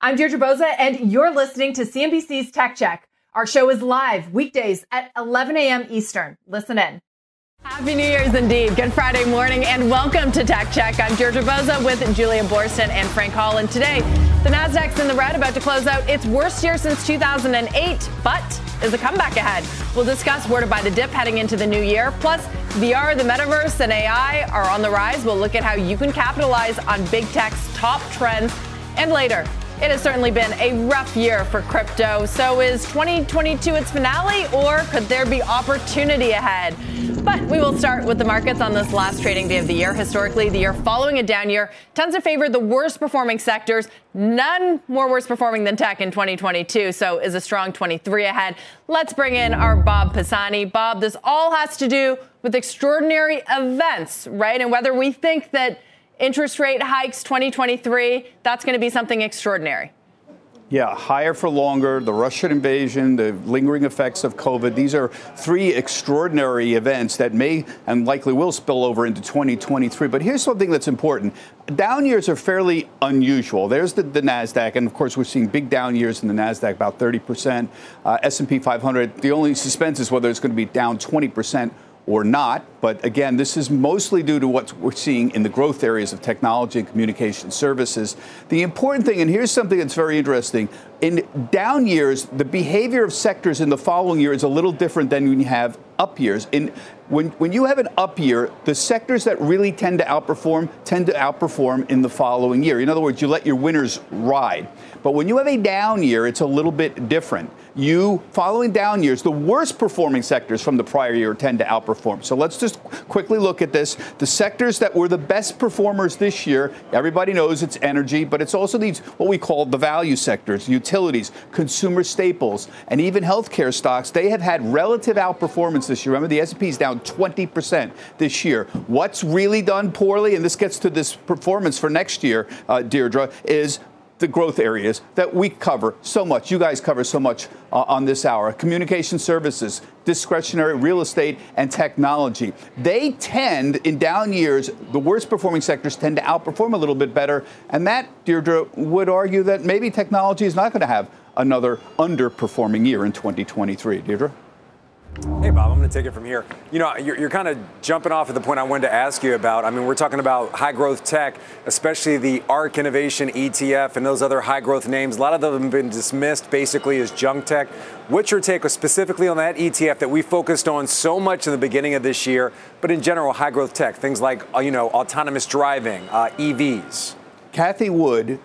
I'm Deirdre Bosa, and you're listening to CNBC's Tech Check. Our show is live weekdays at 11 a.m. Eastern. Listen in. Happy New Year's indeed. Good Friday morning, and welcome to Tech Check. I'm Deirdre Bosa with Julia Boorstin and Frank Holland. Today, the Nasdaq's in the red, about to close out its worst year since 2008, but is a comeback ahead. We'll discuss where to buy the dip heading into the new year. Plus, VR, the metaverse, and AI are on the rise. We'll look at how you can capitalize on big tech's top trends. And later, it has certainly been a rough year for crypto. So is 2022 its finale, or could there be opportunity ahead? But we will start with the markets on this last trading day of the year. Historically, the year following a down year tends to favor the worst performing sectors. None more worse performing than tech in 2022. So is a strong 23 ahead. Let's bring in our Bob Pisani. Bob, this all has to do with extraordinary events, right? And whether we think that interest rate hikes 2023, that's going to be something extraordinary. Yeah, higher for longer, the Russian invasion, the lingering effects of COVID. These are three extraordinary events that may and likely will spill over into 2023. But here's something that's important. Down years are fairly unusual. There's the, the NASDAQ, and of course we're seeing big down years in the NASDAQ, about 30%. Uh, S&P 500, the only suspense is whether it's going to be down 20% or not. But again, this is mostly due to what we're seeing in the growth areas of technology and communication services. The important thing, and here's something that's very interesting in down years, the behavior of sectors in the following year is a little different than when you have up years. In when, when you have an up year, the sectors that really tend to outperform tend to outperform in the following year. In other words, you let your winners ride. But when you have a down year, it's a little bit different. You, following down years, the worst performing sectors from the prior year tend to outperform. So let's just quickly look at this. The sectors that were the best performers this year, everybody knows it's energy, but it's also these, what we call the value sectors, utilities, consumer staples, and even healthcare stocks. They have had relative outperformance this year. Remember, the S&P is down 20% this year. What's really done poorly, and this gets to this performance for next year, uh, Deirdre, is the growth areas that we cover so much. You guys cover so much uh, on this hour communication services, discretionary real estate, and technology. They tend, in down years, the worst performing sectors tend to outperform a little bit better. And that, Deirdre, would argue that maybe technology is not going to have another underperforming year in 2023. Deirdre? Hey, Bob, I'm going to take it from here. You know, you're, you're, kind of jumping off at the point I wanted to ask you about. I mean, we're talking about high growth tech, especially the ARK Innovation ETF and those other high growth names. A lot of them have been dismissed basically as junk tech. What's your take specifically on that ETF that we focused on so much in the beginning of this year, but in general, high growth tech, things like, uh, you know, autonomous driving, uh, EVs? Cathie Wood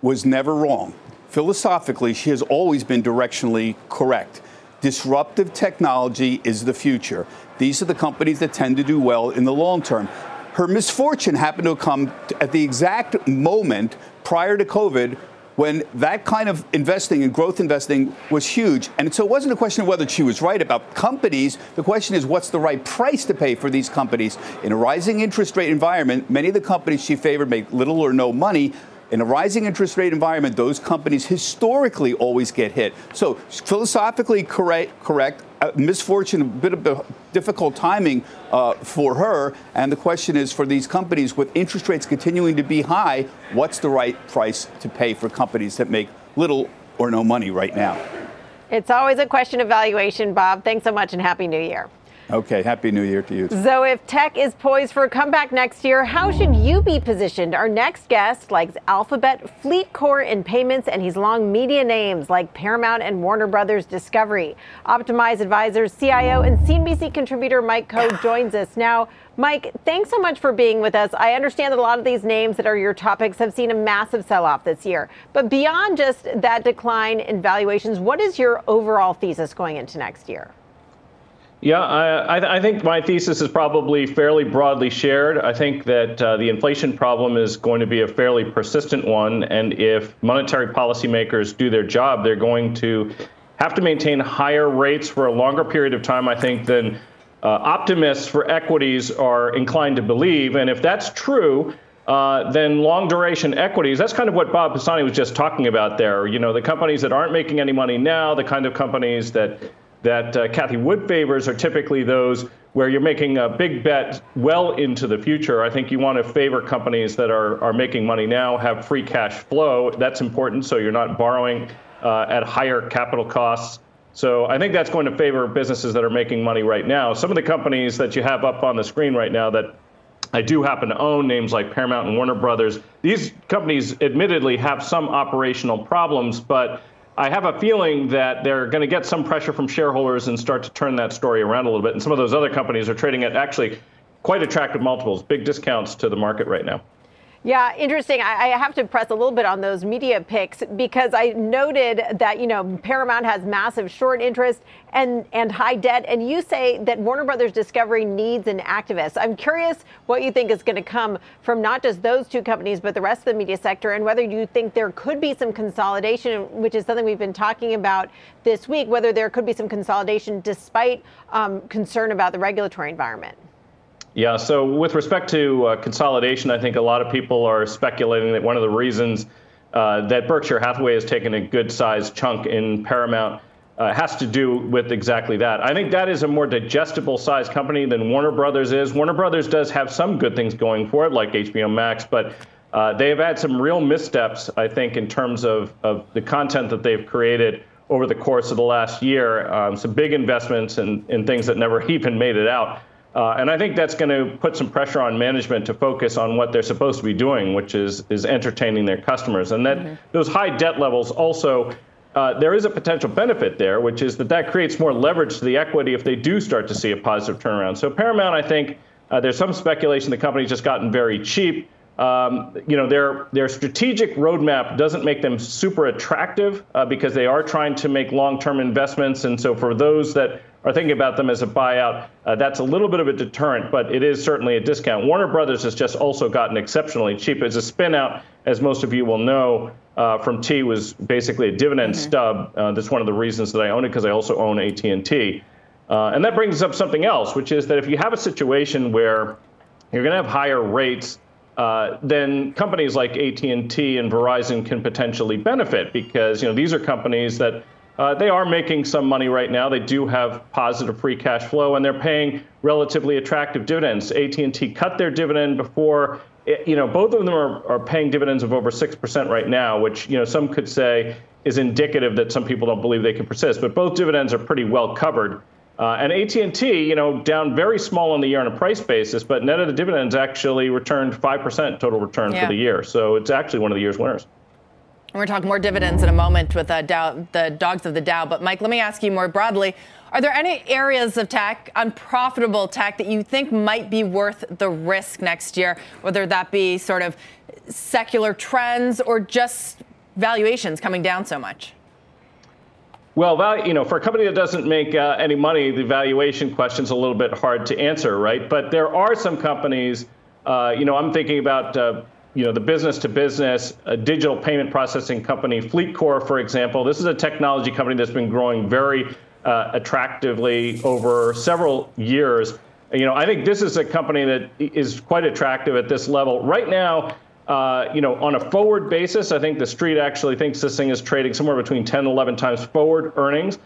was never wrong. Philosophically, she has always been directionally correct. Disruptive technology is the future. These are the companies that tend to do well in the long term. Her misfortune happened to come at the exact moment prior to COVID when that kind of investing and growth investing was huge. And so it wasn't a question of whether she was right about companies. The question is what's the right price to pay for these companies? In a rising interest rate environment, many of the companies she favored make little or no money. In a rising interest rate environment, those companies historically always get hit. So philosophically correct, correct. Uh, misfortune, a bit of difficult timing uh, for her. And the question is for these companies, with interest rates continuing to be high, what's the right price to pay for companies that make little or no money right now? It's always a question of valuation, Bob. Thanks so much and Happy New Year. Okay, happy new year to you. So, if tech is poised for a comeback next year, how should you be positioned? Our next guest likes Alphabet, Fleet FleetCor, and payments, and he's long media names like Paramount and Warner Brothers Discovery. Optimize Advisors CIO and CNBC contributor Mike Khouw joins us now. Mike, thanks so much for being with us. I understand that a lot of these names that are your topics have seen a massive sell off this year. But beyond just that decline in valuations, what is your overall thesis going into next year? Yeah, I, I, think my thesis is probably fairly broadly shared. I think that uh, the inflation problem is going to be a fairly persistent one, and if monetary policymakers do their job, they're going to have to maintain higher rates for a longer period of time, I think, than uh, optimists for equities are inclined to believe. And if that's true, uh, then long duration equities, that's kind of what Bob Pisani was just talking about there. You know, the companies that aren't making any money now, the kind of companies that that uh, Cathie Wood favors are typically those where you're making a big bet well into the future. I think you want to favor companies that are, are making money now, have free cash flow. That's important, so you're not borrowing uh, at higher capital costs. So I think that's going to favor businesses that are making money right now. Some of the companies that you have up on the screen right now that I do happen to own names like Paramount and Warner Brothers. These companies admittedly have some operational problems, but I have a feeling that they're going to get some pressure from shareholders and start to turn that story around a little bit. And some of those other companies are trading at actually quite attractive multiples, big discounts to the market right now. Yeah, interesting. I, I, have to press a little bit on those media picks because I noted that you know Paramount has massive short interest and and high debt, and you say that Warner Brothers Discovery needs an activist. I'm curious what you think is going to come from not just those two companies, but the rest of the media sector, and whether you think there could be some consolidation, which is something we've been talking about this week. Whether there could be some consolidation despite um, concern about the regulatory environment. Yeah, so with respect to uh, consolidation, I think a lot of people are speculating that one of the reasons uh, that Berkshire Hathaway has taken a good sized chunk in Paramount uh, has to do with exactly that. I think that is a more digestible sized company than Warner Brothers is. Warner Brothers does have some good things going for it, like HBO Max, but uh, they have had some real missteps, I think, in terms of, of the content that they've created over the course of the last year. Um, some big investments in, in things that never even made it out. Uh, and I think that's going to put some pressure on management to focus on what they're supposed to be doing, which is is entertaining their customers. And that mm-hmm. those high debt levels also. Uh, there is a potential benefit there, which is that that creates more leverage to the equity if they do start to see a positive turnaround. So Paramount, I think, uh, there's some speculation the company's just gotten very cheap. Um, you know, their their strategic roadmap doesn't make them super attractive uh, because they are trying to make long-term investments, and so for those that are thinking about them as a buyout, uh, that's a little bit of a deterrent, but it is certainly a discount. Warner Brothers has just also gotten exceptionally cheap. As a spinout, as most of you will know, uh, from T was basically a dividend mm-hmm. stub. Uh, that's one of the reasons that I own it because I also own AT&T. Uh, and that brings up something else, which is that if you have a situation where you're going to have higher rates, uh, then companies like AT&T and Verizon can potentially benefit because you know these are companies that uh, they are making some money right now. They do have positive free cash flow, and they're paying relatively attractive dividends. AT&T cut their dividend before. It, you know, both of them are, are paying dividends of over six percent right now, which you know some could say is indicative that some people don't believe they can persist. But both dividends are pretty well covered. Uh, and AT&T, you know, down very small on the year on a price basis, but net of the dividends actually returned five percent total return yeah. for the year. So it's actually one of the year's winners. And we're talking more dividends in a moment with uh, Dow, the dogs of the Dow. But Mike, let me ask you more broadly: Are there any areas of tech, unprofitable tech, that you think might be worth the risk next year? Whether that be sort of secular trends or just valuations coming down so much. Well, you know, for a company that doesn't make uh, any money, the valuation question is a little bit hard to answer, right? But there are some companies. Uh, you know, I'm thinking about uh, you know, the business to business digital payment processing company, FleetCor, for example. This is a technology company that's been growing very uh, attractively over several years. You know, I think this is a company that is quite attractive at this level. Right now, uh, you know, on a forward basis, I think the street actually thinks this thing is trading somewhere between 10 and 11 times forward earnings.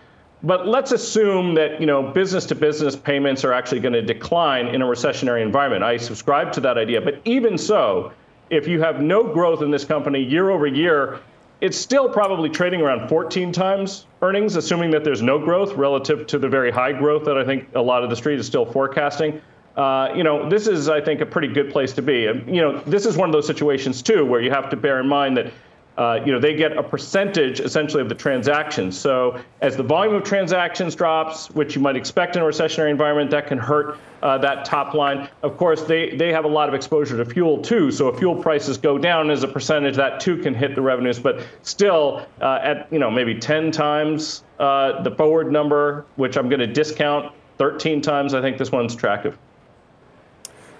But let's assume that you know business to business payments are actually going to decline in a recessionary environment. I subscribe to that idea. But even so, if you have no growth in this company year over year, it's still probably trading around 14 times earnings, assuming that there's no growth relative to the very high growth that I think a lot of the street is still forecasting. Uh, you know, this is, I think, a pretty good place to be. You know, this is one of those situations too where you have to bear in mind that uh, you know, they get a percentage essentially of the transactions. So as the volume of transactions drops, which you might expect in a recessionary environment, that can hurt uh, that top line. Of course, they, they have a lot of exposure to fuel too. So if fuel prices go down as a percentage, that too can hit the revenues. But still, uh, at you know maybe 10 times uh, the forward number, which I'm going to discount 13 times. I think this one's attractive.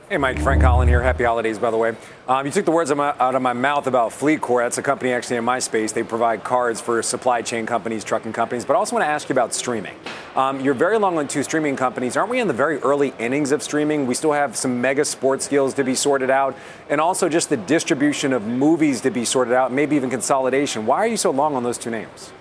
Hey, Mike, Frank Holland here. Happy holidays, by the way. Um, you took the words out of my mouth about FleetCor. That's a company actually in my space. They provide cards for supply chain companies, trucking companies. But I also want to ask you about streaming. Um, you're very long on two streaming companies. Aren't we in the very early innings of streaming? We still have some mega sports deals to be sorted out, and also just the distribution of movies to be sorted out, maybe even consolidation. Why are you so long on those two names?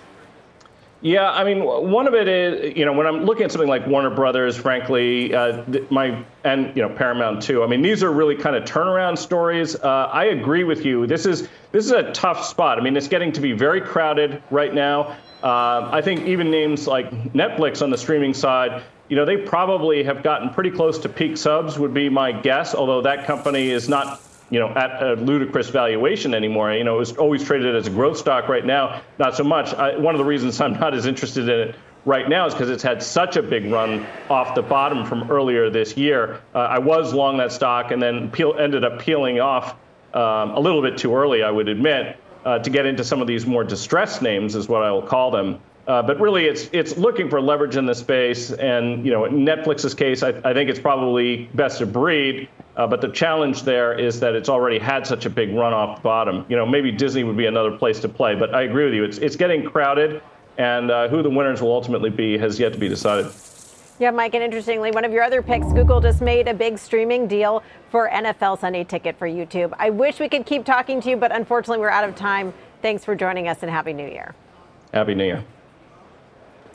Yeah, I mean, one of it is, you know, when I'm looking at something like Warner Brothers, frankly, uh, my and you know Paramount too. I mean, these are really kind of turnaround stories. Uh, I agree with you. This is this is a tough spot. I mean, it's getting to be very crowded right now. Uh, I think even names like Netflix on the streaming side, you know, they probably have gotten pretty close to peak subs, would be my guess. Although that company is not you know, at a ludicrous valuation anymore. You know, it was always traded as a growth stock. Right now, not so much. I, one of the reasons I'm not as interested in it right now is because it's had such a big run off the bottom from earlier this year. Uh, I was long that stock and then peel, ended up peeling off um, a little bit too early, I would admit, uh, to get into some of these more distressed names, is what I will call them. Uh, but really, it's it's looking for leverage in the space, and you know, in Netflix's case, I, I think it's probably best of breed. Uh, but the challenge there is that it's already had such a big run off bottom. You know, maybe Disney would be another place to play, but I agree with you. It's it's getting crowded, and uh, who the winners will ultimately be has yet to be decided. Yeah, Mike, and interestingly, one of your other picks, Google just made a big streaming deal for NFL Sunday Ticket for YouTube. I wish we could keep talking to you, but unfortunately, we're out of time. Thanks for joining us, and Happy New Year. Happy New Year.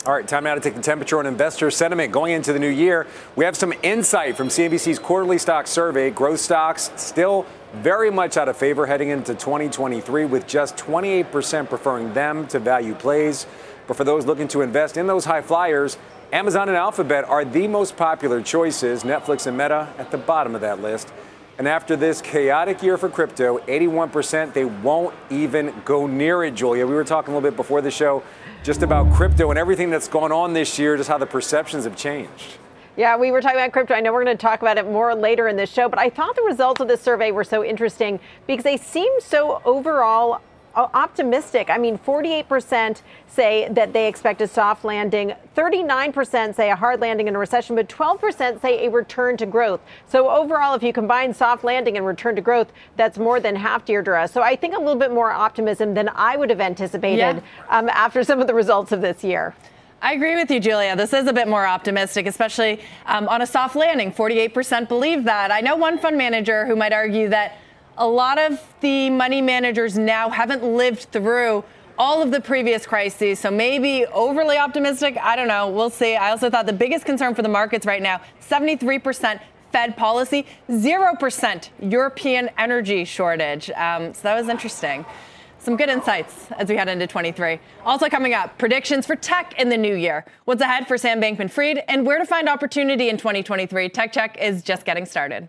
All right, time now to take the temperature on investor sentiment going into the new year. We have some insight from CNBC's quarterly stock survey. Growth stocks still very much out of favor heading into 2023, with just 28% preferring them to value plays. But for those looking to invest in those high flyers, Amazon and Alphabet are the most popular choices. Netflix and Meta at the bottom of that list. And after this chaotic year for crypto, 81%, they won't even go near it, Julia. We were talking a little bit before the show just about crypto and everything that's gone on this year, just how the perceptions have changed. Yeah, we were talking about crypto. I know we're going to talk about it more later in this show, but I thought the results of this survey were so interesting because they seem so overall optimistic. I mean, 48% say that they expect a soft landing, 39% say a hard landing in a recession, but 12% say a return to growth. So overall, if you combine soft landing and return to growth, that's more than half Deirdre. So I think a little bit more optimism than I would have anticipated yeah. um, after some of the results of this year. I agree with you, Julia. This is a bit more optimistic, especially um, on a soft landing. 48% believe that. I know one fund manager who might argue that a lot of the money managers now haven't lived through all of the previous crises. So maybe overly optimistic. I don't know. We'll see. I also thought the biggest concern for the markets right now 73% Fed policy, 0% European energy shortage. Um, so that was interesting. Some good insights as we head into 23. Also coming up, predictions for tech in the new year. What's ahead for Sam Bankman Fried and where to find opportunity in 2023. Tech Check is just getting started.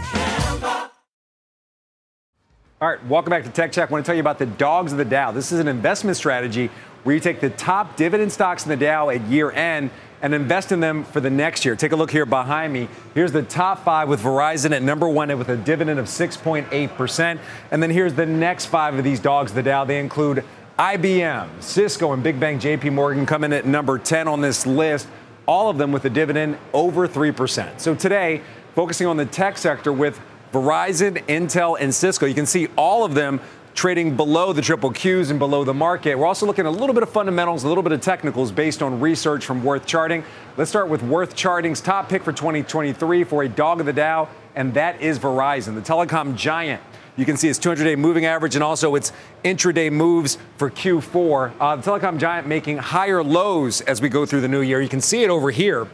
All right, welcome back to Tech Check. I want to tell you about the dogs of the Dow. This is an investment strategy where you take the top dividend stocks in the Dow at year end and invest in them for the next year. Take a look here behind me. Here's the top five with Verizon at number one with a dividend of 6.8%. And then here's the next five of these dogs of the Dow. They include IBM, Cisco, and Big Bank JP Morgan coming at number 10 on this list, all of them with a dividend over 3%. So today, focusing on the tech sector with Verizon, Intel, and Cisco. You can see all of them trading below the triple Qs and below the market. We're also looking a little bit of fundamentals, a little bit of technicals based on research from Worth Charting. Let's start with Worth Charting's top pick for 2023 for a dog of the Dow, and that is Verizon, the telecom giant. You can see its 200 day moving average and also its intraday moves for Q4. Uh, the telecom giant making higher lows as we go through the new year. You can see it over here.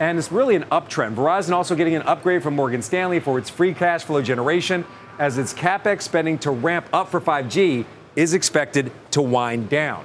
And it's really an uptrend. Verizon also getting an upgrade from Morgan Stanley for its free cash flow generation as its capex spending to ramp up for 5G is expected to wind down.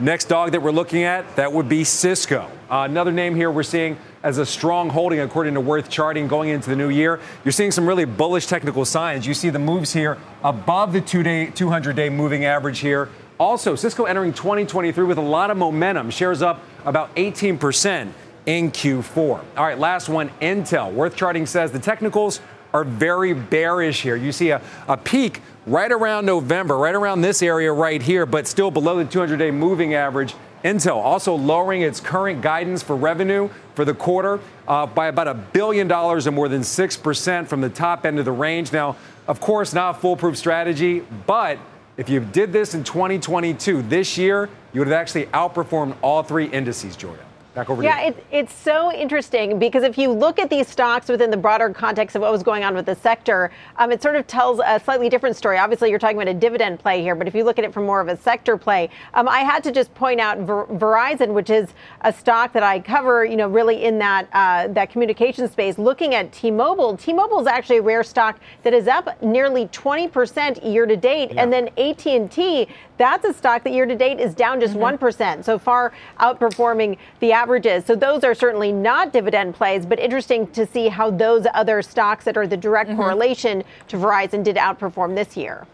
Next dog that we're looking at, that would be Cisco. Uh, another name here we're seeing as a strong holding according to Worth Charting going into the new year. You're seeing some really bullish technical signs. You see the moves here above the two-day, 200-day moving average here. Also, Cisco entering 2023 with a lot of momentum. Shares up about 18% in Q4. All right, last one, Intel. Worth Charting says the technicals are very bearish here. You see a, a peak right around November, right around this area right here, but still below the 200 day moving average. Intel also lowering its current guidance for revenue for the quarter uh, by about a billion dollars and more than 6% from the top end of the range. Now, of course, not a foolproof strategy, but if you did this in 2022, this year, you would have actually outperformed all three indices, Julia. Back over yeah, it, it's so interesting because if you look at these stocks within the broader context of what was going on with the sector, um, it sort of tells a slightly different story. Obviously, you're talking about a dividend play here, but if you look at it from more of a sector play, um, I had to just point out Ver- Verizon, which is a stock that I cover, you know, really in that uh, that communication space. Looking at T-Mobile, T-Mobile is actually a rare stock that is up nearly 20% year to date, yeah. and then AT&T, that's a stock that year to date is down just mm-hmm. 1%, so far outperforming the averages. So those are certainly not dividend plays, but interesting to see how those other stocks that are the direct mm-hmm. correlation to Verizon did outperform this year.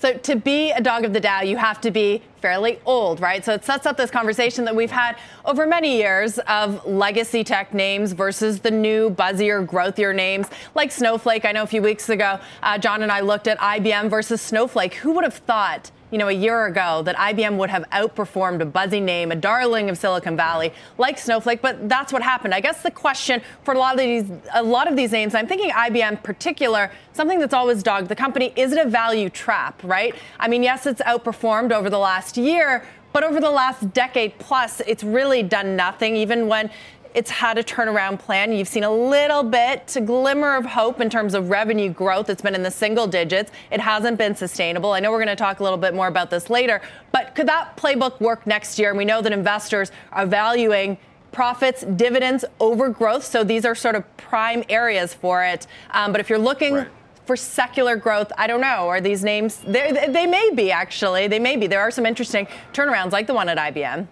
So to be a dog of the Dow, you have to be fairly old, right? So it sets up this conversation that we've had over many years of legacy tech names versus the new, buzzier, growthier names like Snowflake. I know a few weeks ago, uh, John and I looked at IBM versus Snowflake. Who would have thought? You know, a year ago that IBM would have outperformed a buzzy name, a darling of Silicon Valley like Snowflake, but that's what happened. I guess the question for a lot of these a lot of these names, I'm thinking IBM particular, something that's always dogged the company, is it a value trap, right? I mean, yes, it's outperformed over the last year, but over the last decade plus, it's really done nothing, even when it's had a turnaround plan. You've seen a little bit, a glimmer of hope in terms of revenue growth. It's been in the single digits. It hasn't been sustainable. I know we're going to talk a little bit more about this later, but could that playbook work next year? And we know that investors are valuing profits, dividends over growth. So these are sort of prime areas for it. Um, but if you're looking right. for secular growth, I don't know. Are these names? They may be actually. They may be. There are some interesting turnarounds like the one at IBM.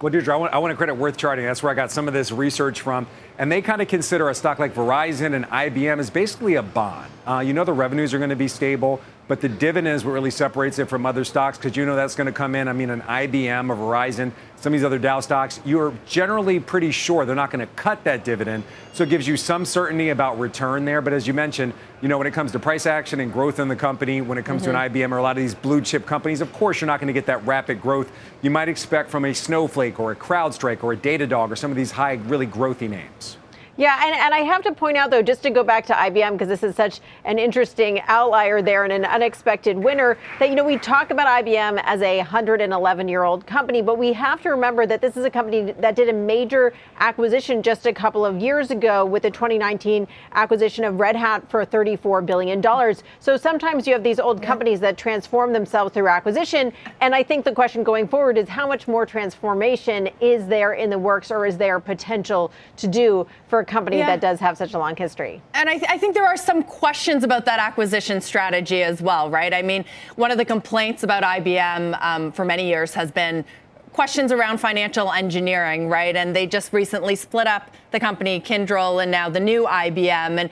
Well, Deirdre, I want, I want to credit Worth Charting. That's where I got some of this research from. And they kind of consider a stock like Verizon and IBM as basically a bond. Uh, you know the revenues are going to be stable, but the dividend is what really separates it from other stocks because you know that's going to come in. I mean, an IBM, a Verizon, some of these other Dow stocks, you're generally pretty sure they're not going to cut that dividend. So it gives you some certainty about return there. But as you mentioned, you know, when it comes to price action and growth in the company, when it comes mm-hmm. to an mm-hmm. IBM or a lot of these blue chip companies, of course, you're not going to get that rapid growth you might expect from a Snowflake or a CrowdStrike or a Datadog or some of these high, really growthy names. Yeah, and, and I have to point out, though, just to go back to IBM, because this is such an interesting outlier there and an unexpected winner, that, you know, we talk about IBM as a 111 year old company, but we have to remember that this is a company that did a major acquisition just a couple of years ago with the 2019 acquisition of Red Hat for $34 billion. So sometimes you have these old companies that transform themselves through acquisition. And I think the question going forward is how much more transformation is there in the works or is there potential to do for company yeah. that does have such a long history. And I, th- I, think there are some questions about that acquisition strategy as well, right? I mean, one of the complaints about IBM um, for many years has been questions around financial engineering, right? And they just recently split up the company Kyndryl and now the new IBM. And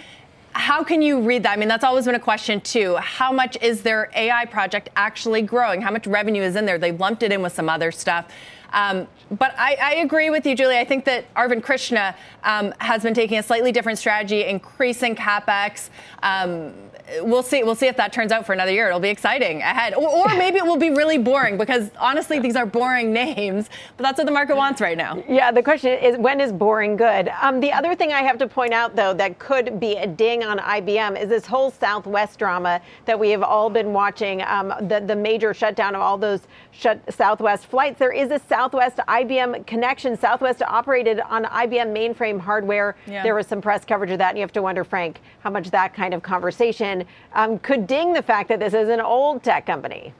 how can you read that? I mean, that's always been a question too. How much is their AI project actually growing? How much revenue is in there? They lumped it in with some other stuff. Um, but I, I, agree with you, Julie. I think that Arvind Krishna um, has been taking a slightly different strategy, increasing capex. Um, we'll see. We'll see if that turns out for another year. It'll be exciting ahead, or, or maybe it will be really boring because honestly, these are boring names. But that's what the market wants right now. Yeah. The question is, when is boring good? Um, the other thing I have to point out, though, that could be a ding on IBM is this whole Southwest drama that we have all been watching. Um, the the major shutdown of all those shut Southwest flights. There is a Southwest IBM connection. Southwest operated on IBM mainframe hardware. Yeah. There was some press coverage of that, and you have to wonder, Frank, how much that kind of conversation um, could ding the fact that this is an old tech company.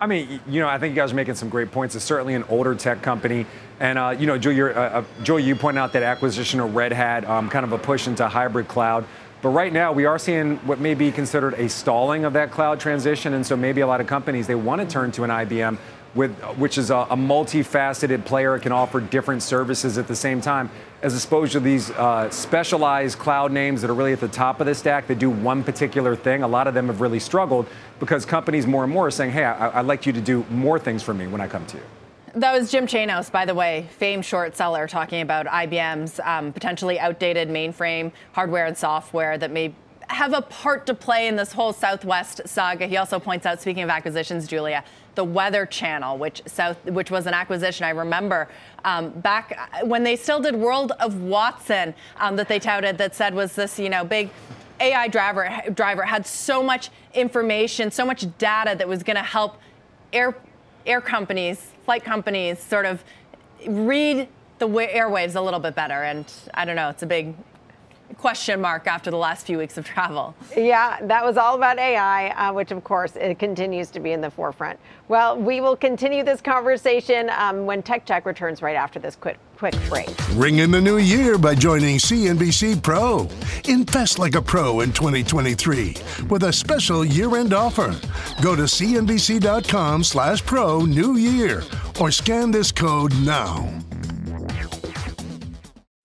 I mean, you know, I think you guys are making some great points. It's certainly an older tech company. And, uh, you know, Joe, uh, uh, you point out that acquisition of Red Hat, um, kind of a push into hybrid cloud. But right now, we are seeing what may be considered a stalling of that cloud transition. And so maybe a lot of companies, they want to turn to an IBM with, which is a, a multifaceted player. It can offer different services at the same time, as opposed to these uh, specialized cloud names that are really at the top of the stack that do one particular thing. A lot of them have really struggled because companies more and more are saying, hey, I, I'd like you to do more things for me when I come to you. That was Jim Chanos, by the way, famed short seller, talking about IBM's um, potentially outdated mainframe hardware and software that may have a part to play in this whole Southwest saga. He also points out, speaking of acquisitions, Julia, the Weather Channel, which South, which was an acquisition I remember um, back when they still did World of Watson um, that they touted that said was this you know big AI driver driver had so much information, so much data that was going to help air air companies, flight companies, sort of read the airwaves a little bit better. And I don't know, it's a big question mark after the last few weeks of travel. Yeah, that was all about AI, uh, which of course it continues to be in the forefront. Well, we will continue this conversation um, when Tech Check returns right after this quick quick break. Ring in the new year by joining CNBC Pro. Invest like a pro in 2023 with a special year-end offer. Go to cnbc.com/pro new year or scan this code now.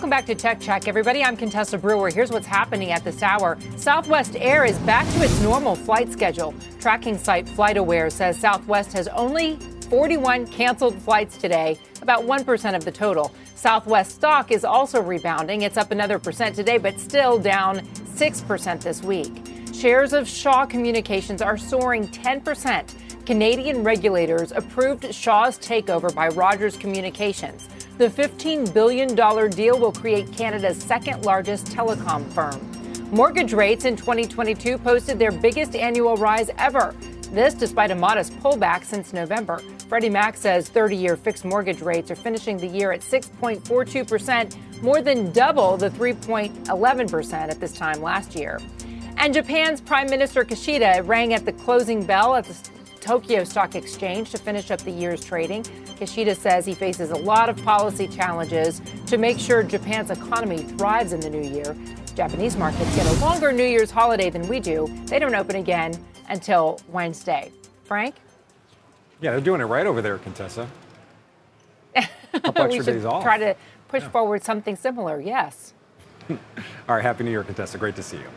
Welcome back to Tech Check, everybody. I'm Contessa Brewer. Here's what's happening at this hour. Southwest Air is back to its normal flight schedule. Tracking site FlightAware says Southwest has only 41 canceled flights today, about 1% of the total. Southwest stock is also rebounding. It's up another percent today, but still down 6% this week. Shares of Shaw Communications are soaring 10%. Canadian regulators approved Shaw's takeover by Rogers Communications. The $15 billion deal will create Canada's second largest telecom firm. Mortgage rates in 2022 posted their biggest annual rise ever. This despite a modest pullback since November. Freddie Mac says 30 year fixed mortgage rates are finishing the year at 6.42%, more than double the 3.11% at this time last year. And Japan's Prime Minister Kishida rang at the closing bell at the Tokyo Stock Exchange to finish up the year's trading. Kishida says he faces a lot of policy challenges to make sure Japan's economy thrives in the new year. Japanese markets get a longer New Year's holiday than we do. They don't open again until Wednesday. Frank? Yeah, they're doing it right over there, Contessa. Couple we should try to push yeah. forward something similar, yes. All right, Happy New Year, Contessa. Great to see you.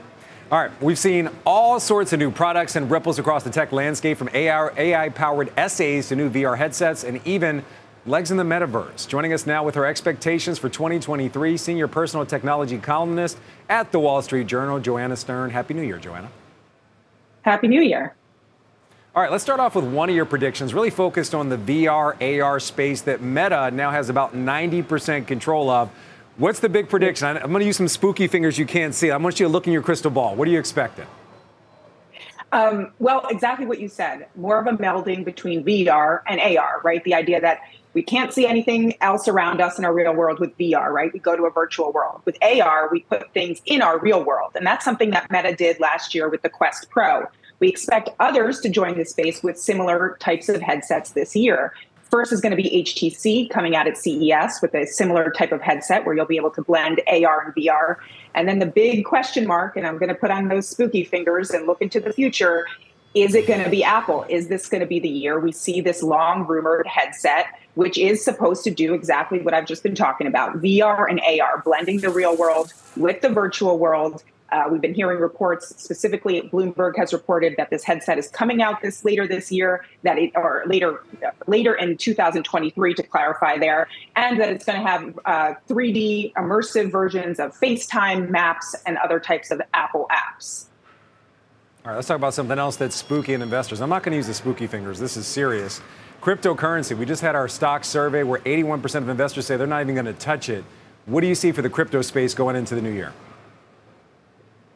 All right, we've seen all sorts of new products and ripples across the tech landscape from AI powered essays to new VR headsets and even legs in the metaverse. Joining us now with her expectations for 2023, senior personal technology columnist at the Wall Street Journal, Joanna Stern. Happy New Year, Joanna. Happy New Year. All right, let's start off with one of your predictions, really focused on the VR AR space that Meta now has about 90% control of. What's the big prediction? I'm going to use some spooky fingers you can't see. I want you to look in your crystal ball. What are you expecting? Um, well, exactly what you said. More of a melding between VR and AR, right? The idea that we can't see anything else around us in our real world with VR, right? We go to a virtual world. With AR, we put things in our real world. And that's something that Meta did last year with the Quest Pro. We expect others to join the space with similar types of headsets this year. First is going to be HTC coming out at CES with a similar type of headset where you'll be able to blend AR and VR. And then the big question mark, and I'm going to put on those spooky fingers and look into the future is it going to be Apple? Is this going to be the year we see this long rumored headset, which is supposed to do exactly what I've just been talking about VR and AR, blending the real world with the virtual world? Uh, we've been hearing reports, specifically Bloomberg has reported that this headset is coming out this later this year, that it, or later later in 2023 to clarify there, and that it's going to have uh, 3D immersive versions of FaceTime, Maps, and other types of Apple apps. All right, let's talk about something else that's spooky in investors. I'm not going to use the spooky fingers. This is serious. Cryptocurrency. We just had our stock survey where 81% of investors say they're not even going to touch it. What do you see for the crypto space going into the new year?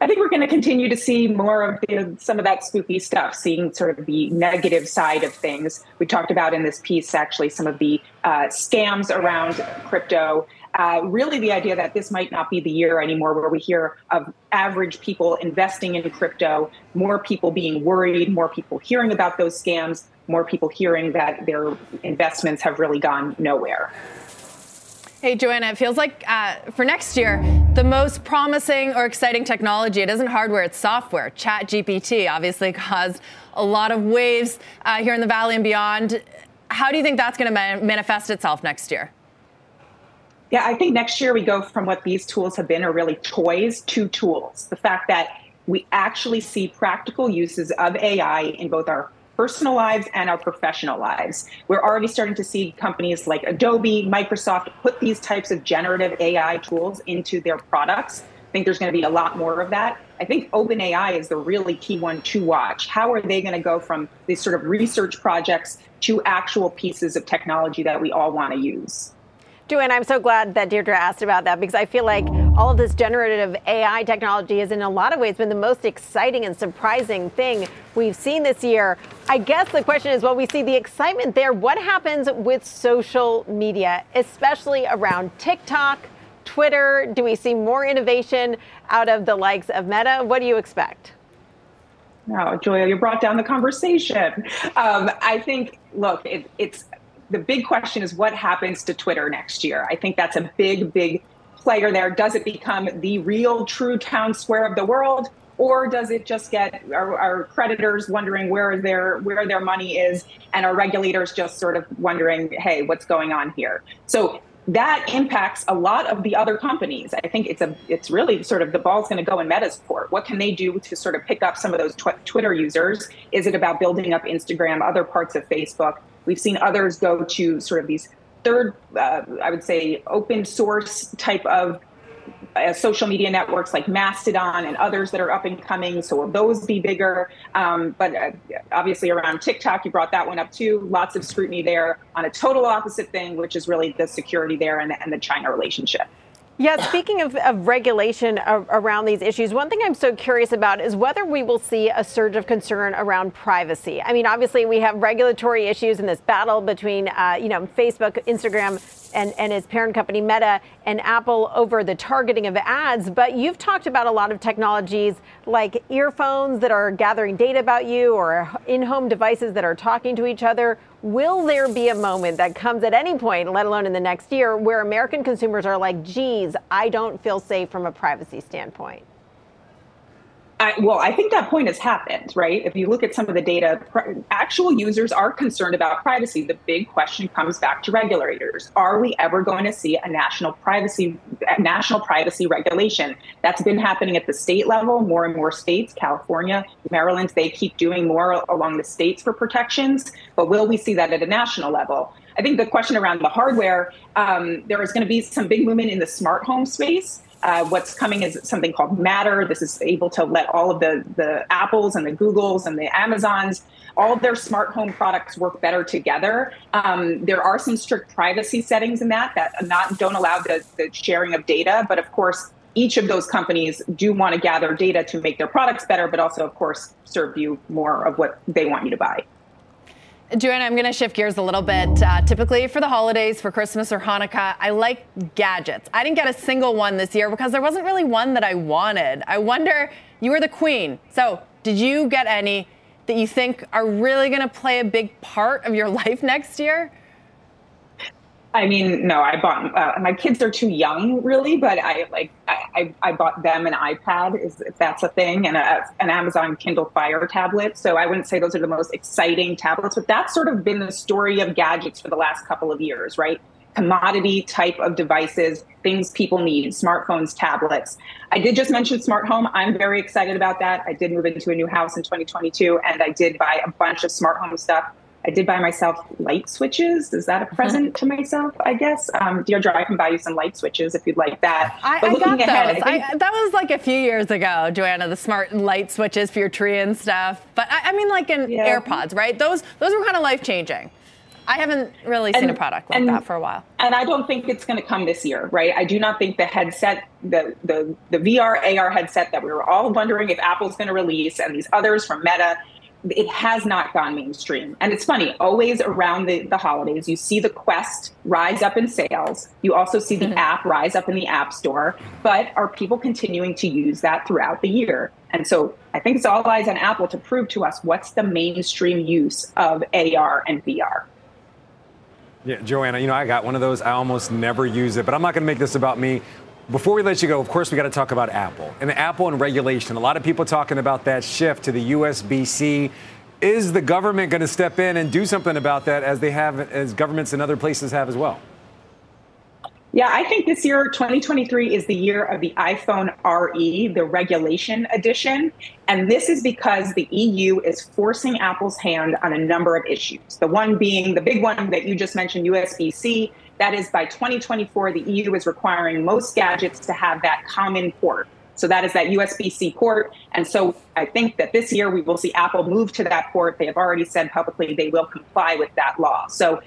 I think we're going to continue to see more of some of that spooky stuff, seeing sort of the negative side of things. We talked about in this piece actually some of the uh, scams around crypto uh, really the idea that this might not be the year anymore where we hear of average people investing in crypto, more people being worried, more people hearing about those scams, more people hearing that their investments have really gone nowhere. Hey, Joanna, it feels like uh, for next year, the most promising or exciting technology, it isn't hardware, it's software. Chat GPT obviously caused a lot of waves uh, here in the Valley and beyond. How do you think that's going to manifest itself next year? Yeah, I think next year we go from what these tools have been, are really toys, to tools. The fact that we actually see practical uses of AI in both our personal lives and our professional lives. We're already starting to see companies like Adobe, Microsoft put these types of generative AI tools into their products. I think there's going to be a lot more of that. I think OpenAI is the really key one to watch. How are they going to go from these sort of research projects to actual pieces of technology that we all want to use? Joanne, I'm so glad that Deirdre asked about that because I feel like all of this generative AI technology has in a lot of ways been the most exciting and surprising thing we've seen this year. I guess the question is, well, we see the excitement there. What happens with social media, especially around TikTok, Twitter? Do we see more innovation out of the likes of Meta? What do you expect? No, Julia, you brought down the conversation. Um, I think, look, it, it's the big question is what happens to Twitter next year? I think that's a big, big player there. Does it become the real true town square of the world? Or does it just get our, our creditors wondering where their where their money is, and our regulators just sort of wondering, hey, what's going on here? So that impacts a lot of the other companies. I think it's a it's really sort of the ball's going to go in Meta's court. What can they do to sort of pick up some of those tw- Twitter users? Is it about building up Instagram, other parts of Facebook? We've seen others go to sort of these third, uh, I would say, open source type of uh, social media networks like Mastodon and others that are up and coming. So will those be bigger? Um, but uh, obviously around TikTok, you brought that one up too. Lots of scrutiny there on a total opposite thing, which is really the security there and, and the China relationship. Yeah, speaking of, of regulation around these issues, one thing I'm so curious about is whether we will see a surge of concern around privacy. I mean, obviously, we have regulatory issues in this battle between, uh, you know, Facebook, Instagram, and, and its parent company Meta and Apple over the targeting of ads. But you've talked about a lot of technologies like earphones that are gathering data about you or in home devices that are talking to each other. Will there be a moment that comes at any point, let alone in the next year, where American consumers are like, geez, I don't feel safe from a privacy standpoint? I, well, I think that point has happened, right? If you look at some of the data, actual users are concerned about privacy. The big question comes back to regulators: Are we ever going to see a national privacy national privacy regulation? That's been happening at the state level. More and more states, California, Maryland, they keep doing more along the states for protections. But will we see that at a national level? I think the question around the hardware, um, there is going to be some big movement in the smart home space. Uh, what's coming is something called Matter. This is able to let all of the, the Apples and the Googles and the Amazons, all their smart home products work better together. Um, there are some strict privacy settings in that that not don't allow the, the sharing of data, but of course, each of those companies do want to gather data to make their products better, but also, of course, serve you more of what they want you to buy. Joanna, I'm going to shift gears a little bit. Uh, typically, for the holidays, for Christmas or Hanukkah, I like gadgets. I didn't get a single one this year because there wasn't really one that I wanted. I wonder, you were the queen. So, did you get any that you think are really going to play a big part of your life next year? I mean, no, I bought uh, my kids are too young, really, but I like I, I, I bought them an iPad, is if that's a thing, and a, an Amazon Kindle Fire tablet. So I wouldn't say those are the most exciting tablets, but that's sort of been the story of gadgets for the last couple of years, right? Commodity type of devices, things people need, smartphones, tablets. I did just mention smart home. I'm very excited about that. I did move into a new house in 2022, and I did buy a bunch of smart home stuff I did buy myself light switches. Is that a mm-hmm. present to myself? I guess. Um, Deirdre, I can buy you some light switches if you'd like that. I, I got ahead, those. I think, that was like a few years ago, Joanna. The smart light switches for your tree and stuff. But I, I mean, like in yeah. AirPods, right? Those those were kind of life changing. I haven't really seen and, a product like and, that for a while. And I don't think it's going to come this year, right? I do not think the headset, the the the VR AR headset that we were all wondering if Apple's going to release, and these others from Meta it has not gone mainstream. And it's funny, always around the, the holidays, you see the Quest rise up in sales. You also see the mm-hmm. app rise up in the App Store. But are people continuing to use that throughout the year? And so I think it's all eyes on Apple to prove to us what's the mainstream use of AR and VR. Yeah, Joanna, you know, I got one of those. I almost never use it, but I'm not going to make this about me. Before we let you go, of course, we got to talk about Apple and Apple and regulation. A lot of people talking about that shift to the USB C. Is the government going to step in and do something about that as they have, as governments in other places have as well? Yeah, I think this year, 2023, is the year of the iPhone RE, the regulation edition. And this is because the EU is forcing Apple's hand on a number of issues. The one being the big one that you just mentioned, USB C. That is by 2024, the EU is requiring most gadgets to have that common port. So that is that USB C port. And so I think that this year we will see Apple move to that port. They have already said publicly they will comply with that law. So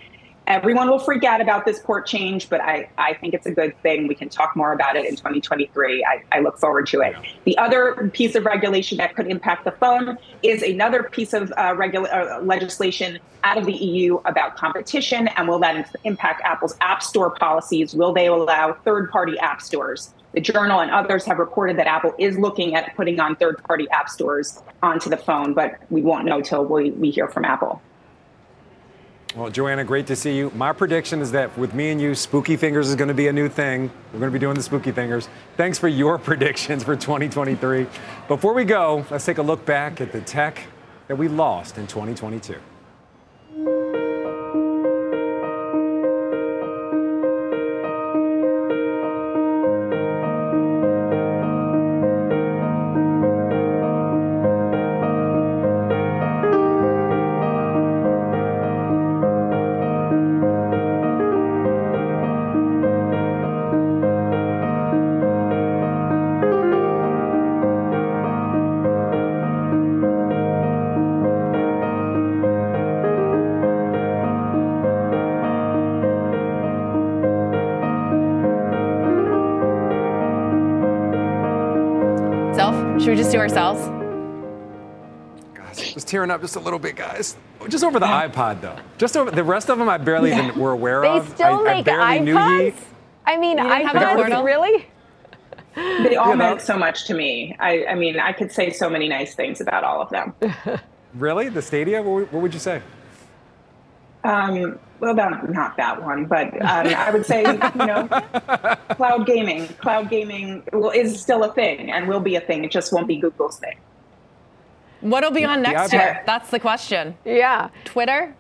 everyone will freak out about this port change, but I, I think it's a good thing. We can talk more about it in 2023. I, I look forward to it. The other piece of regulation that could impact the phone is another piece of uh, regula- uh, legislation out of the EU about competition. And will that impact Apple's App Store policies? Will they allow third party app stores? The Journal and others have reported that Apple is looking at putting on third party app stores onto the phone, but we won't know till we, we hear from Apple. Well, Joanna, great to see you. My prediction is that with me and you, Spooky Fingers is going to be a new thing. We're going to be doing the Spooky Fingers. Thanks for your predictions for 2023. Before we go, let's take a look back at the tech that we lost in 2022. Ourselves? Guys, just tearing up just a little bit, guys. Just over the iPod, though. Just over the rest of them, I barely yeah. even were aware they of. They still I, make I iPods. I mean, iPods, really? They all you know? meant so much to me. I, I mean, I could say so many nice things about all of them. really, the Stadia? What, what would you say? Um, well, that, not that one, but um, I would say, you know, cloud gaming. Cloud gaming will, is still a thing and will be a thing. It just won't be Google's thing. What'll be on next year? That's the question. Yeah. Twitter?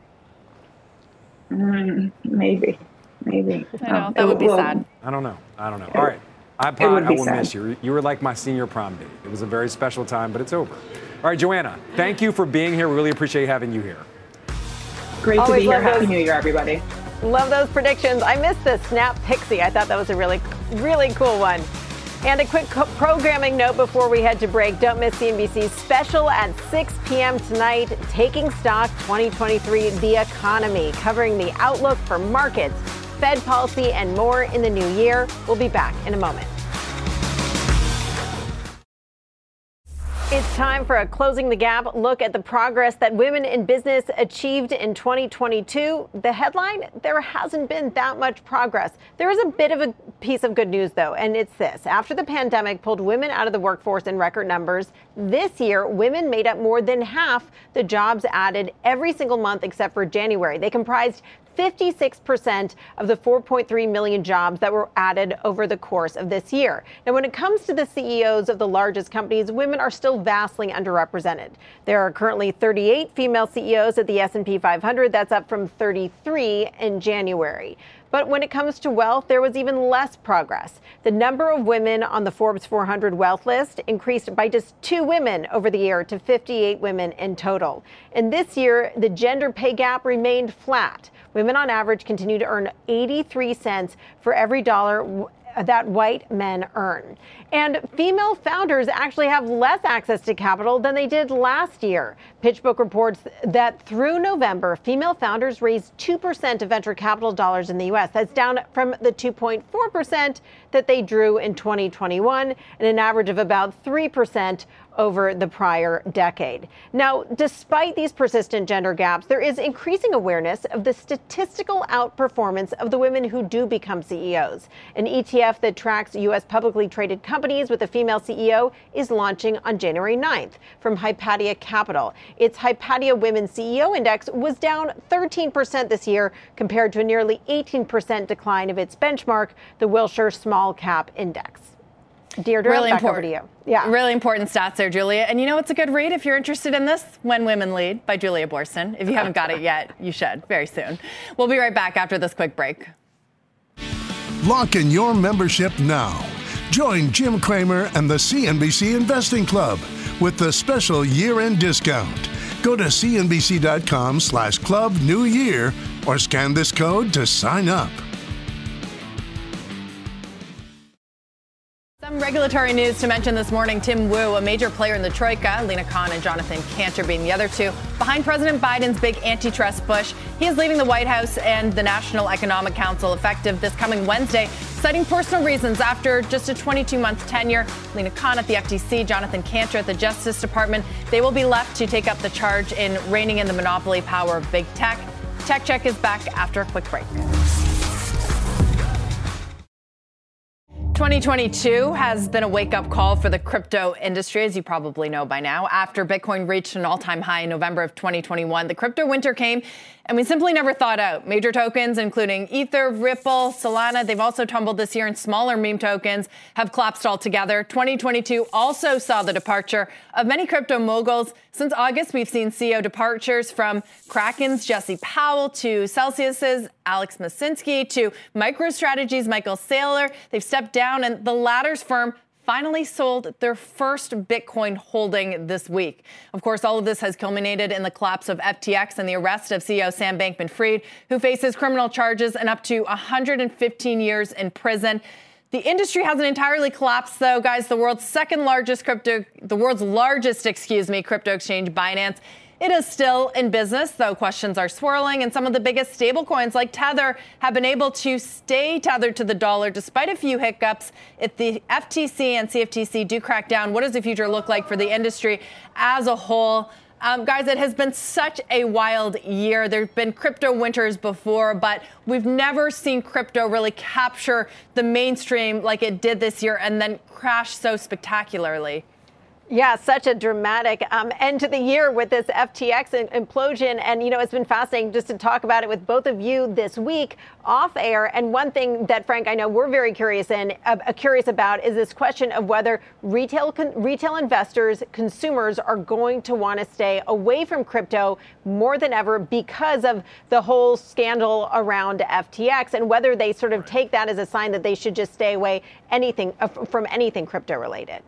Mm, maybe. Maybe. I know. Um, that would be sad. I don't know. I don't know. All right. iPod, I will sad. miss you. You were like my senior prom date. It was a very special time, but it's over. All right, Joanna, thank you for being here. We really appreciate having you here. Great Always to be here. Happy those, New Year, everybody. Love those predictions. I missed the Snap Pixy. I thought that was a really, really cool one. And a quick co- programming note before we head to break. Don't miss CNBC's special at 6 p.m. tonight, Taking Stock 2023 The Economy, covering the outlook for markets, Fed policy, and more in the new year. We'll be back in a moment. It's time for a closing the gap look at the progress that women in business achieved in 2022. The headline there hasn't been that much progress. There is a bit of a piece of good news, though, and it's this. After the pandemic pulled women out of the workforce in record numbers, this year women made up more than half the jobs added every single month except for January. They comprised 56% of the 4.3 million jobs that were added over the course of this year. Now, when it comes to the CEOs of the largest companies, women are still vastly underrepresented. There are currently 38 female CEOs at the S&P 500. That's up from 33 in January. But when it comes to wealth, there was even less progress. The number of women on the Forbes 400 wealth list increased by just two women over the year to 58 women in total. And this year, the gender pay gap remained flat. Women on average continue to earn 83 cents for every dollar that white men earn. And female founders actually have less access to capital than they did last year. PitchBook reports that through November, female founders raised 2% of venture capital dollars in the U.S. That's down from the 2.4% that they drew in 2021 and an average of about 3% over the prior decade. Now, despite these persistent gender gaps, there is increasing awareness of the statistical outperformance of the women who do become CEOs. An ETF that tracks U.S. publicly traded companies with a female CEO is launching on January 9th from Hypatia Capital. Its Hypatia Women CEO Index was down 13% this year compared to a nearly 18% decline of its benchmark, the Wilshire Small Cap Index. Deirdre, really back important. over to you. Yeah. Really important stats there, Julia. And you know it's a good read if you're interested in this? When Women Lead by Julia Boorstin. If you haven't got it yet, you should very soon. We'll be right back after this quick break. Lock in your membership now. Join Jim Cramer and the CNBC Investing Club with the special year-end discount. Go to cnbc.com slash club new year or scan this code to sign up. Regulatory news to mention this morning. Tim Wu, a major player in the Troika, Lina Khan and Jonathan Kanter being the other two, behind President Biden's big antitrust push. He is leaving the White House and the National Economic Council effective this coming Wednesday, citing personal reasons after just a 22 month tenure. Lina Khan at the FTC, Jonathan Kanter at the Justice Department. They will be left to take up the charge in reining in the monopoly power of big tech. Tech Check is back after a quick break. 2022 has been a wake up call for the crypto industry, as you probably know by now. After Bitcoin reached an all time high in November of 2021, the crypto winter came and we simply never thought out. Major tokens, including Ether, Ripple, Solana, they've also tumbled this year, and smaller meme tokens have collapsed altogether. 2022 also saw the departure of many crypto moguls. Since August, we've seen CEO departures from Kraken's Jesse Powell to Celsius's Alex Mashinsky to MicroStrategy's Michael Saylor. They've stepped down, and the latter's firm finally sold their first Bitcoin holding this week. Of course, all of this has culminated in the collapse of FTX and the arrest of CEO Sam Bankman Fried, who faces criminal charges and up to 115 years in prison. The industry hasn't entirely collapsed though, guys. The world's second largest crypto, the world's largest, excuse me, crypto exchange, Binance, it is still in business, though questions are swirling, and some of the biggest stablecoins like Tether have been able to stay tethered to the dollar despite a few hiccups. If the FTC and CFTC do crack down, what does the future look like for the industry as a whole? Um, guys, it has been such a wild year. There have been crypto winters before, but we've never seen crypto really capture the mainstream like it did this year and then crash so spectacularly. Yeah, such a dramatic um, end to the year with this FTX implosion. And, you know, it's been fascinating just to talk about it with both of you this week off air. And one thing that, Frank, I know we're very curious in, uh, curious about is this question of whether retail con- retail investors, consumers are going to want to stay away from crypto more than ever because of the whole scandal around FTX and whether they sort of take that as a sign that they should just stay away anything uh, from anything crypto related.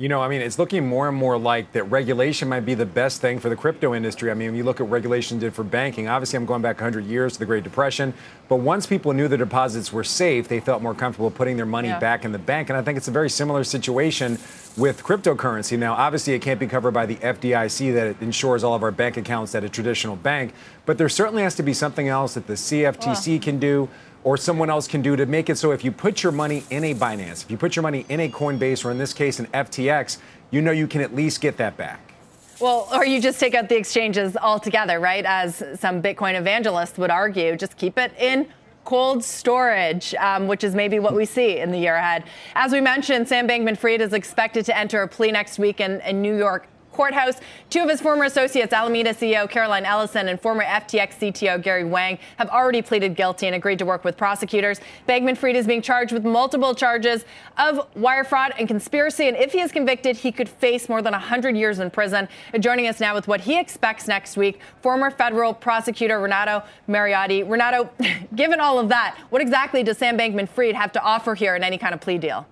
You know, I mean, it's looking more and more like that regulation might be the best thing for the crypto industry. I mean, when you look at what regulation did for banking, obviously I'm going back 100 years to the Great Depression, but once people knew the deposits were safe, they felt more comfortable putting their money yeah. back in the bank. And I think it's a very similar situation with cryptocurrency. Now, obviously, it can't be covered by the FDIC that it insures all of our bank accounts at a traditional bank, but there certainly has to be something else that the CFTC can do or someone else can do to make it so if you put your money in a Binance, if you put your money in a Coinbase, or in this case, an FTX, you know you can at least get that back. Well, or you just take out the exchanges altogether, right? As some Bitcoin evangelists would argue, just keep it in cold storage, um, which is maybe what we see in the year ahead. As we mentioned, Sam Bankman Fried is expected to enter a plea next week in, in New York courthouse. Two of his former associates, Alameda CEO Caroline Ellison and former FTX CTO Gary Wang, have already pleaded guilty and agreed to work with prosecutors. Bankman Fried is being charged with multiple charges of wire fraud and conspiracy. And if he is convicted, he could face more than 100 years in prison. And joining us now with what he expects next week, former federal prosecutor Renato Mariotti. Renato, given all of that, what exactly does Sam Bankman Fried have to offer here in any kind of plea deal?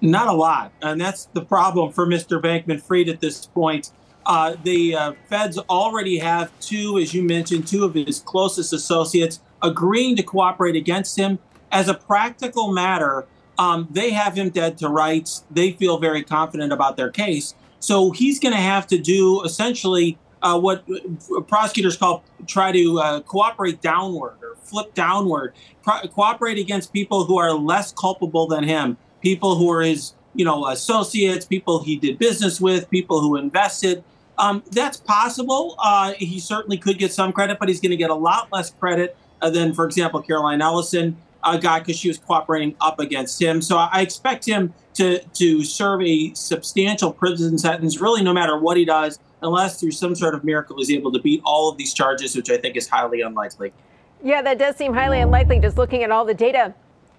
Not a lot. And that's the problem for Mr. Bankman Fried at this point. Uh, the uh, feds already have two, as you mentioned, two of his closest associates agreeing to cooperate against him. As a practical matter, um, they have him dead to rights. They feel very confident about their case. So he's going to have to do essentially uh, what prosecutors call try to uh, cooperate downward or flip downward, Pro- cooperate against people who are less culpable than him, people who are his you know associates, people he did business with, people who invested. Um, that's possible. Uh, he certainly could get some credit, but he's going to get a lot less credit uh, than, for example, Caroline Ellison uh, got because she was cooperating up against him. So I expect him to to serve a substantial prison sentence, really, no matter what he does, unless through some sort of miracle he's able to beat all of these charges, which I think is highly unlikely. Yeah, that does seem highly unlikely just looking at all the data.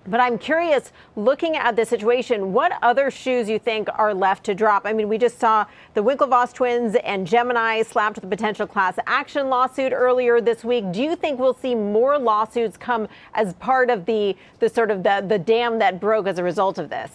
But I'm curious, looking at the situation, what other shoes you think are left to drop? I mean, we just saw the Winklevoss twins and Gemini slapped with a potential class action lawsuit earlier this week. Do you think we'll see more lawsuits come as part of the the sort of the, the dam that broke as a result of this?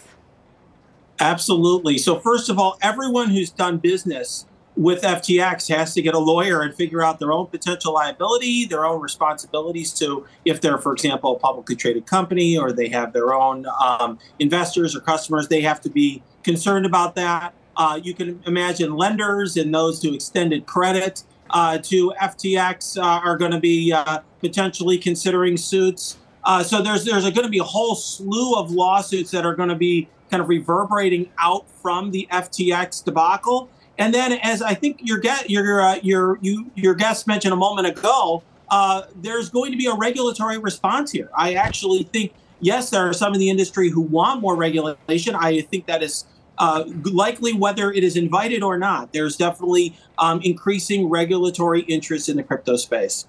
Absolutely. So first of all, everyone who's done business with FTX has to get a lawyer and figure out their own potential liability, their own responsibilities to, if they're, for example, a publicly traded company or they have their own um, investors or customers, they have to be concerned about that. Uh, you can imagine lenders and those who extended credit uh, to FTX uh, are going to be uh, potentially considering suits. Uh, so there's there's going to be a whole slew of lawsuits that are going to be kind of reverberating out from the FTX debacle. And then, as I think your guest, your uh, your you your guest mentioned a moment ago, uh, there's going to be a regulatory response here. I actually think yes, there are some in the industry who want more regulation. I think that is uh, likely whether it is invited or not. There's definitely um, increasing regulatory interest in the crypto space.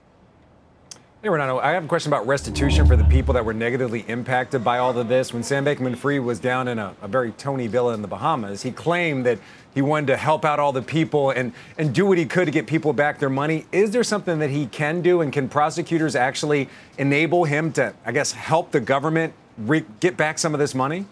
Hey, Renato, I have a question about restitution for the people that were negatively impacted by all of this. When Sam Bankman Fried was down in a, a, very Tony villa in the Bahamas, he claimed that he wanted to help out all the people and, and do what he could to get people back their money. Is there something that he can do, and can prosecutors actually enable him to, I guess, help the government re- get back some of this money?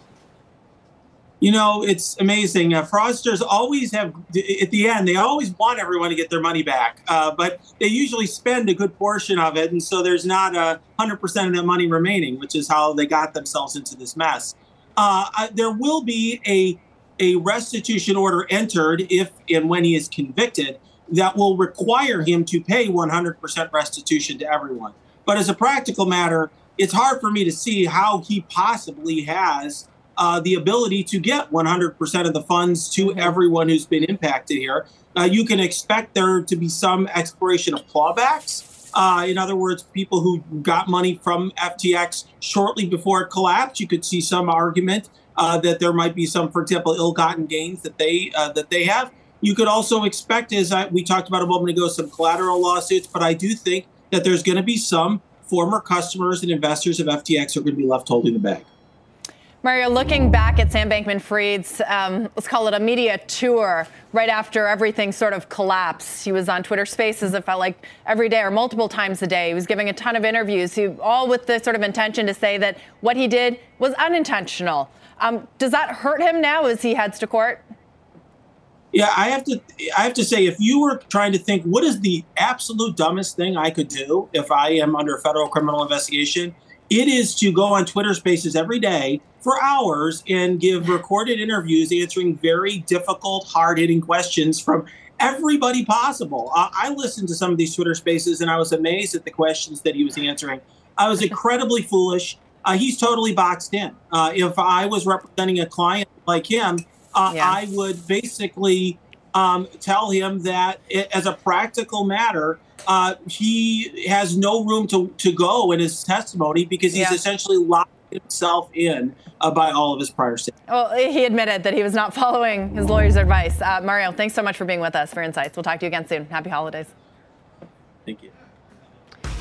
you know, it's amazing. Uh, fraudsters always have, at the end, they always want everyone to get their money back, uh, but they usually spend a good portion of it. And so there's not a 100% of that money remaining, which is how they got themselves into this mess. Uh, there will be a, a restitution order entered if and when he is convicted that will require him to pay 100% restitution to everyone. But as a practical matter, it's hard for me to see how he possibly has uh, the ability to get 100% of the funds to mm-hmm. everyone who's been impacted here. Uh, you can expect there to be some exploration of clawbacks. Uh, in other words, people who got money from FTX shortly before it collapsed, you could see some argument uh, that there might be some, for example, ill-gotten gains that they uh, that they have. You could also expect, as I, we talked about a moment ago, some collateral lawsuits. But I do think that there's going to be some former customers and investors of FTX are going to be left holding the bag. Mario, looking back at Sam Bankman Fried's, um, let's call it a media tour right after everything sort of collapsed. He was on Twitter Spaces, it felt like every day or multiple times a day. He was giving a ton of interviews, he, all with the sort of intention to say that what he did was unintentional. Um, does that hurt him now as he heads to court? Yeah, I have to. I have to say, if you were trying to think, what is the absolute dumbest thing I could do if I am under federal criminal investigation? It is to go on Twitter Spaces every day for hours and give recorded interviews answering very difficult, hard hitting questions from everybody possible. Uh, I listened to some of these Twitter spaces and I was amazed at the questions that he was answering. I was incredibly foolish. Uh, he's totally boxed in. Uh, if I was representing a client like him, uh, yeah. I would basically um, tell him that, it, as a practical matter, uh, he has no room to, to go in his testimony because he's yeah. essentially locked himself in uh, by all of his prior statements. Well, he admitted that he was not following his lawyer's advice. Uh, Mario, thanks so much for being with us for insights. We'll talk to you again soon. Happy holidays. Thank you.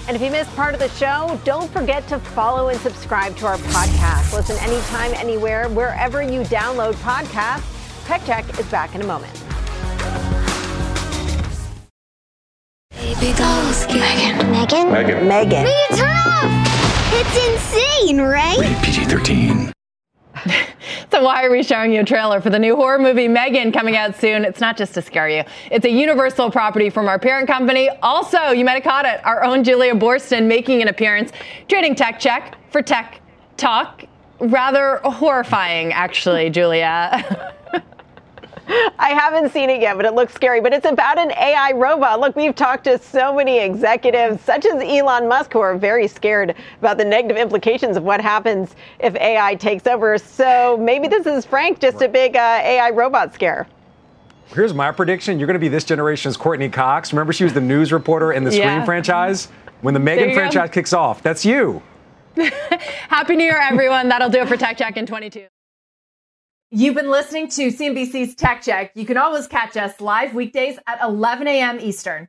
And if you missed part of the show, don't forget to follow and subscribe to our podcast. Listen anytime, anywhere, wherever you download podcasts. Tech Check is back in a moment. Baby dolls. Megan. Megan. Megan. Megan. Megan, turn off! It's insane, right? Rated PG 13. So why are we showing you a trailer for the new horror movie Megan coming out soon? It's not just to scare you. It's a Universal property from our parent company. Also, you might have caught it, our own Julia Boorstin making an appearance, trading tech check for tech talk. Rather horrifying, actually, Julia. I haven't seen it yet, but it looks scary. But it's about an AI robot. Look, we've talked to so many executives, such as Elon Musk, who are very scared about the negative implications of what happens if AI takes over. So maybe this is, Frank, just a big uh, AI robot scare. Here's my prediction. You're going to be this generation's Courteney Cox. Remember, she was the news reporter in the Yeah. Scream franchise? When the M3GAN you go. franchise kicks off, that's you. Happy New Year, everyone. That'll do it for Tech Check in 22. You've been listening to CNBC's Tech Check. You can always catch us live weekdays at 11 a.m. Eastern.